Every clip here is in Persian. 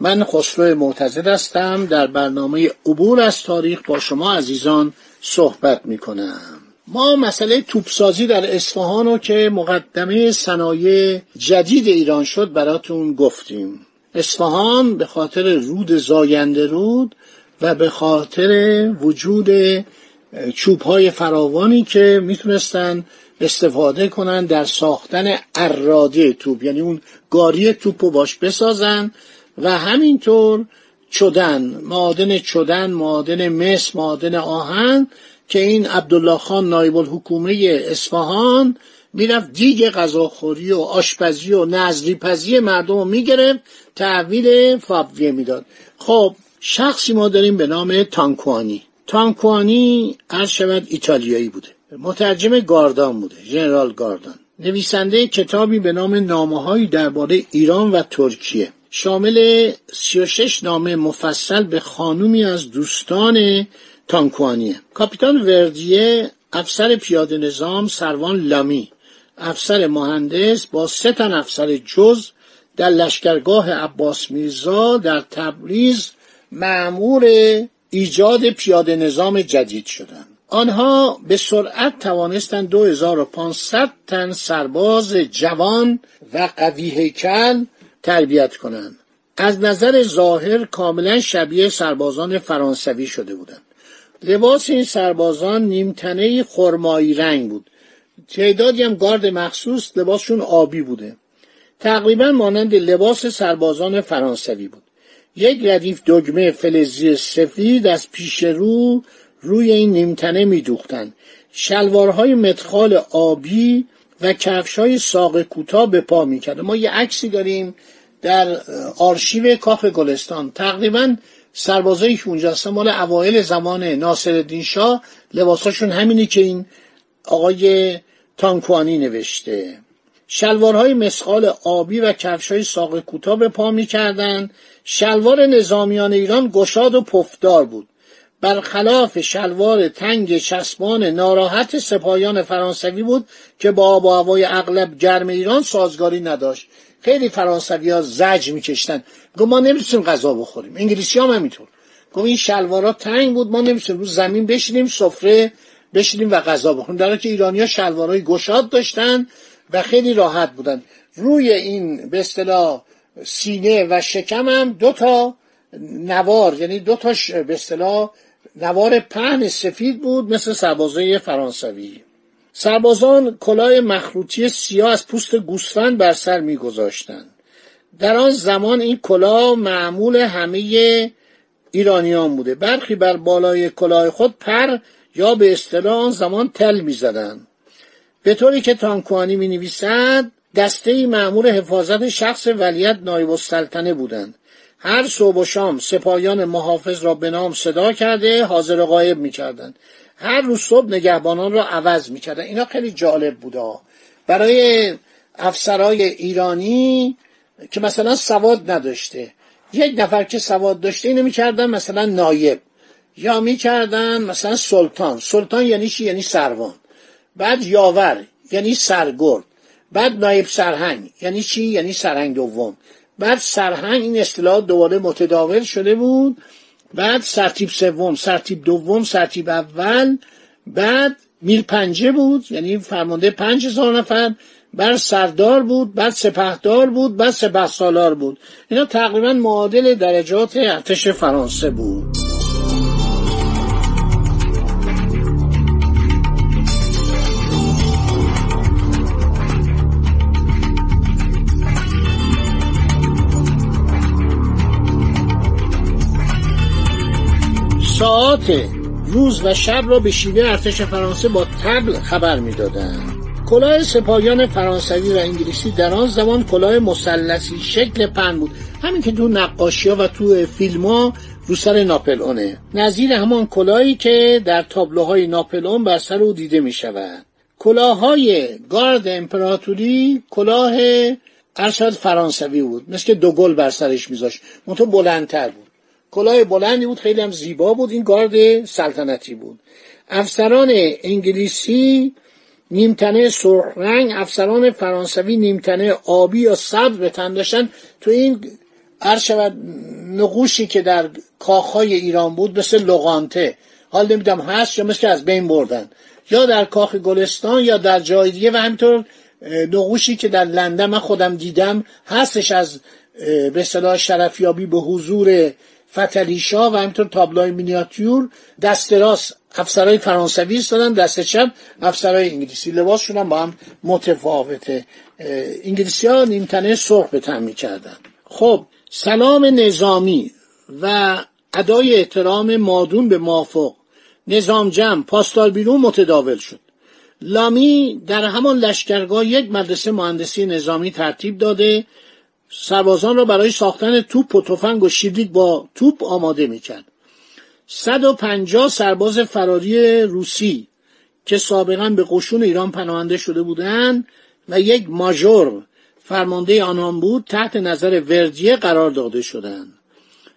من خسرو معتزد هستم. در برنامه عبور از تاریخ با شما عزیزان صحبت می کنم ما مسئله توپسازی در اصفهان رو که مقدمه صنایع جدید ایران شد براتون گفتیم. اصفهان به خاطر رود زاینده رود و به خاطر وجود چوب های فراوانی که می‌تونستن استفاده کنن در ساختن اراده توپ یعنی اون گاری توپ رو باش بسازن و همینطور چدن معادن چدن معادن مس معادن آهن که این عبدالله خان نایب الحکومه اصفهان می‌رفت دیگ غذاخوری و آشپزی و نظریپزی مردم رو می‌گرفت تحویل فابویه می‌داد. خب شخصی ما داریم به نام تانکوانی. تانکوانی عرض شود ایتالیایی بوده. مترجم گاردان بوده ژنرال گاردان. نویسنده کتابی به نام نامه هایی درباره ایران و ترکیه. شامل 36 نامه مفصل به خانومی از دوستان تانکوانیه. کاپیتان وردیه افسر پیاده نظام سروان لامی. افسر مهندس با سه تن افسر جز در لشکرگاه عباس میرزا در تبریز معمور ایجاد پیاده نظام جدید شدند. آنها به سرعت توانستند 2500 تن سرباز جوان و قوی هیکل تربیت کنند. از نظر ظاهر کاملا شبیه سربازان فرانسوی شده بودند. لباس این سربازان نیمتنه خرمایی رنگ بود. تعدادی هم گارد مخصوص لباسشون آبی بوده. تقریبا مانند لباس سربازان فرانسوی بود. یک ردیف دگمه فلزی سفید از پیش رو روی این نیمتنه میدوختند. شلوارهای متخال آبی و کفشهای ساق کوتاه به پا می‌کرده ما یه عکسی داریم در آرشیو کاخ گلستان. تقریبا سربازایی که اونجا هستن مال اوایل زمان ناصرالدین شاه لباساشون همینی که این آقای تانکوانی نوشته. شلوارهای مسخال آبی و کفشهای ساق کوتاه به پا می‌کردند شلوار نظامیان ایران گشاد و پفدار بود. برخلاف شلوار تنگ چسبان ناراحت سپاهیان فرانسوی بود که با آب و هوای اغلب گرم ایران سازگاری نداشت. خیلی فرانسوی ها زج میکشتن. گفت ما نمی‌تونیم غذا بخوریم. انگلیسی هم همینطور. گفت این شلوارا تنگ بود ما نمی‌تونیم رو زمین بشینیم سفره بشینیم و غذا بخوریم. در که ایرانی ها شلوارهای گشاد داشتن و خیلی راحت بودن. روی این به اصطلاح سینه و شکم هم دو تا نوار یعنی دو تا به اصطلاح نوار پهن سفید بود مثل سربازای فرانسوی. سربازان کلاه مخروطی سیاه از پوست گوسفند بر سر میگذاشتند. در آن زمان این کلاه معمول همه ایرانیان بوده. برخی بر بالای کلاه خود پر یا به اصطلاح آن زمان تل می‌زدند. به طوری که تانکوانی می نویسد دسته ای معمور حفاظت شخص ولیت نایب السلطنه بودند. هر صبح و شام سپاهیان محافظ را به نام صدا کرده حاضر غایب می‌کردند. هر روز صبح نگهبانان را عوض می‌کردن. اینا خیلی جالب بوده. برای افسرای ایرانی که مثلا سواد نداشته. یک نفر که سواد داشته اینو می‌کردن مثلا نایب. یا می‌کردن مثلا سلطان. سلطان یعنی چی؟ یعنی سروان. بعد یاور یعنی سرگرد. بعد نایب سرهنگ یعنی چی؟ یعنی سرهنگ دوم. بعد سرهنگ این اصطلاح دوباره متداول شده بود. بعد سرتیب سوم سرتیب دوم سرتیب اول بعد میل پنجه بود یعنی فرمانده پنج هزار نفر بعد سردار بود بعد سپهدار بود بعد سپه بود. اینا تقریبا معادل درجات ارتش فرانسه بود. ساعت روز و شب را به شیوه ارتش فرانسه با تبل خبر می‌دادند. کلاه سپاهیان فرانسوی و انگلیسی در آن زمان کلاه مثلثی شکل پن بود. همین که تو نقاشی ها و تو فیلم ها رو سر ناپلئونه. نظیر همان کلاهی که در تابلوهای ناپلئون بر سر او دیده می شود کلاهای گارد امپراتوری کلاه ارشاد فرانسوی بود. مثل که دوگل بر سرش میذاشت. منتها بلندتر بود. کلاه بلندی بود خیلی هم زیبا بود. این گارد سلطنتی بود. افسران انگلیسی نیمتنه سرخ رنگ افسران فرانسوی نیمتنه آبی یا سبز به تن داشتن. تو این عرض نقوشی که در کاخهای ایران بود مثل لغانته حال نمیدم هست یا مثل از بین بردن. یا در کاخ گلستان یا در جای دیگه و همینطور نقوشی که در لندن من خودم دیدم هستش از به اصطلاح شرفیابی به حضور فتلیشا و همینطور تابلوی مینیاتور دست راست افسرهای فرانسوی استادن دست چپ افسرهای انگلیسی. لباسشون هم با هم متفاوته. انگلیسی ها نیمتنه سرخ به تن می‌کردن. خب سلام نظامی و ادای احترام مادون به موافق. نظام جمع پاسدار بیرون متداول شد. لامی در همان لشکرگاه یک مدرسه مهندسی نظامی ترتیب داده. سربازان را برای ساختن توپ و تفنگ و با توپ آماده می‌کرد. 150 سرباز فراری روسی که سابقا به قشون ایران پناهنده شده بودند و یک ماژور فرمانده آنان بود تحت نظر وردیه قرار داده شدند.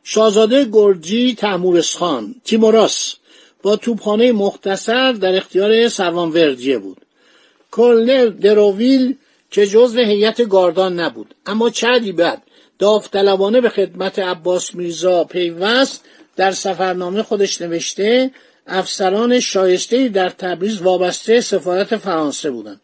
شاهزاده گرجی تحمورسخان تیموراس با توپخانه مختصر در اختیار سروان وردیه بود. کلنر دروویل که جزو هیئت گاردان نبود. اما چندی بعد داوطلبانه به خدمت عباس میرزا پیوست در سفرنامه خودش نوشته افسران شایسته در تبریز وابسته سفارت فرانسه بودند.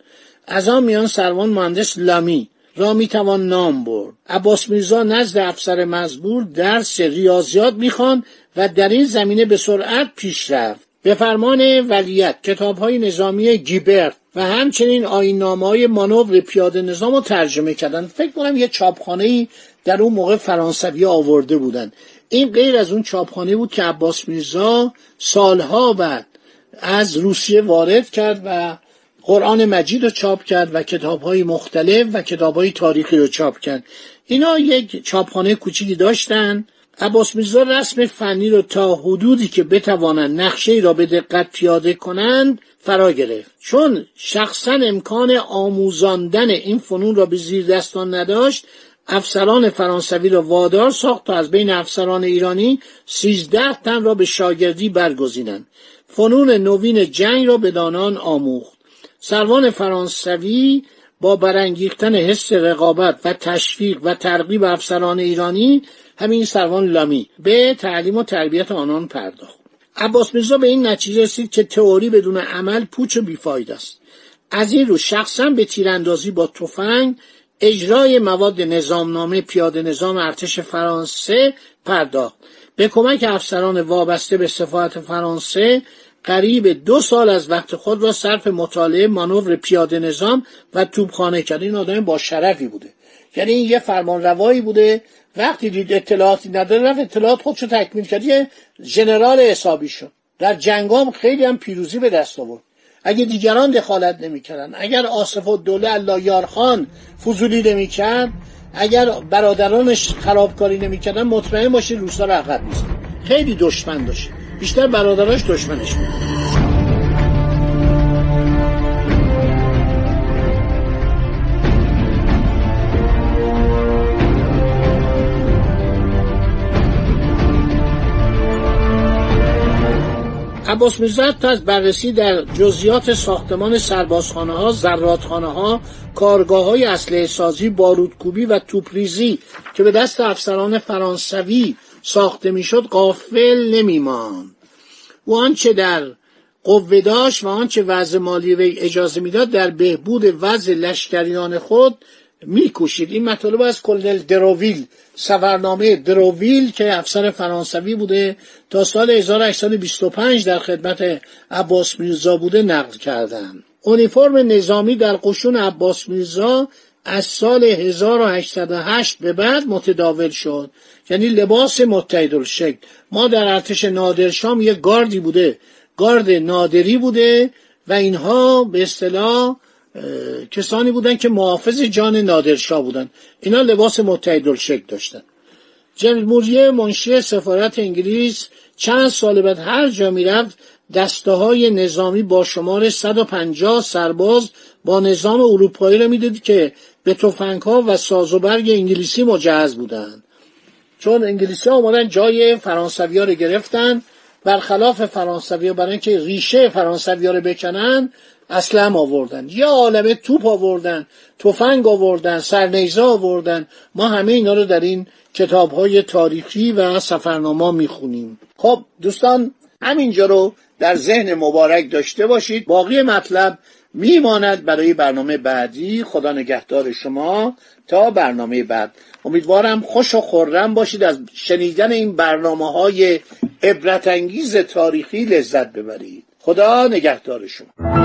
از آن میان سروان مهندس لامی را می‌توان نام برد. عباس میرزا نزد افسر مزبور درس ریاضیات می‌خوان و در این زمینه به سرعت پیش رفت. به فرمان ولیت کتاب های نظامی گیبرت و همچنین آینامه های مانور پیاده نظام رو ترجمه کردن. فکر کنم یه چاپخانه ای در اون موقع فرانسوی آورده بودن. این غیر از اون چاپخانه بود که عباس میرزا سالها بعد از روسیه وارد کرد و قرآن مجید رو چاپ کرد و کتاب های مختلف و کتاب های تاریخی رو چاپ کرد. اینا یک چاپخانه کوچیکی داشتن. عباس میرزا رسم فنی رو تا حدودی که بتوانند نقشه را به دقت پیاده کنند فرا گرفت. چون شخصا امکان آموزاندن این فنون را به زیر دستان نداشت افسران فرانسوی را وادار ساخت تا از بین افسران ایرانی سیزده تن را به شاگردی برگزینند. فنون نوین جنگ را به دانان آموخت. سروان فرانسوی با برانگیختن حس رقابت و تشویق و ترغیب افسران ایرانی همین سروان لامی به تعلیم و تربیت آنان پرداخت. عباس میرزا به این نتیجه رسید که تئوری بدون عمل پوچ و بیفاید است. از این رو شخصا به تیراندازی با تفنگ اجرای مواد نظامنامه پیاده نظام ارتش فرانسه پرداخت. به کمک افسران وابسته به سفارت فرانسه قریب دو سال از وقت خود را صرف مطالعه مانور پیاده نظام و توپخانه کرد. این آدم با شرفی بوده. یعنی این یه فرمان روایی بوده. وقتی دید اطلاعاتی نداره رفت اطلاعات خودشو تکمیل کرد. یه ژنرال حسابی شد. در جنگام خیلی هم پیروزی به دست آورد. اگه دیگران دخالت نمی‌کردن اگر آصف و دوله الله یارخان فضولی نمی‌کرد اگر برادرانش خرابکاری نمی‌کردن مطمئن باشید روسا رو عقب خیلی دشمن داشت. بیشتر برادراش دشمنش بود. عباس میرزا تا از بررسی در جزیات ساختمان سربازخانه ها، زراتخانه ها، کارگاه های اسلحه سازی، بارودکوبی و توپریزی که به دست افسران فرانسوی ساخته می‌شد قافل نمیماند. او آنچه در قوه داشت و آنچه وضع مالی وی اجازه می‌داد در بهبود وضع لشکریان خود میکوشید این مطالب از کلنل دروویل سفرنامه دروویل که افسر فرانسوی بوده تا سال 1825 در خدمت عباس میرزا بوده نقل کردن. اونیفرم نظامی در قشون عباس میرزا از سال 1808 به بعد متداول شد. یعنی لباس متحدالشکل ما در ارتش نادرشام یه گاردی بوده. گارد نادری بوده و اینها به اصطلاح کسانی بودن که محافظ جان نادرشاه بودن. اینا لباس متحدالشکل داشتن. جنرال موریه منشی سفارت انگلیس چند سال بعد هر جا می‌رفت دسته های نظامی با شمار 150 سرباز با نظام اروپایی رو می‌دید که به توفنگ ها و ساز و برگ انگلیسی مجهز بودند چون انگلیسی ها آمدن جای فرانسوی ها رو گرفتن برخلاف فرانسوی ها برای اینکه ریشه فرانسوی ها رو بکنن اصلا آوردن یا عالمه توپ آوردن تفنگ آوردن سرنیزه آوردن. ما همه اینا رو در این کتاب های تاریخی و سفرنامه می‌خونیم. خب دوستان همینجا رو در ذهن مبارک داشته باشید. باقی مطلب میماند برای برنامه بعدی. خدا نگهدار شما تا برنامه بعد. امیدوارم خوش و خورم باشید از شنیدن این برنامه های عبرت انگیز تاریخی لذت ببرید. خدا نگهدار شما.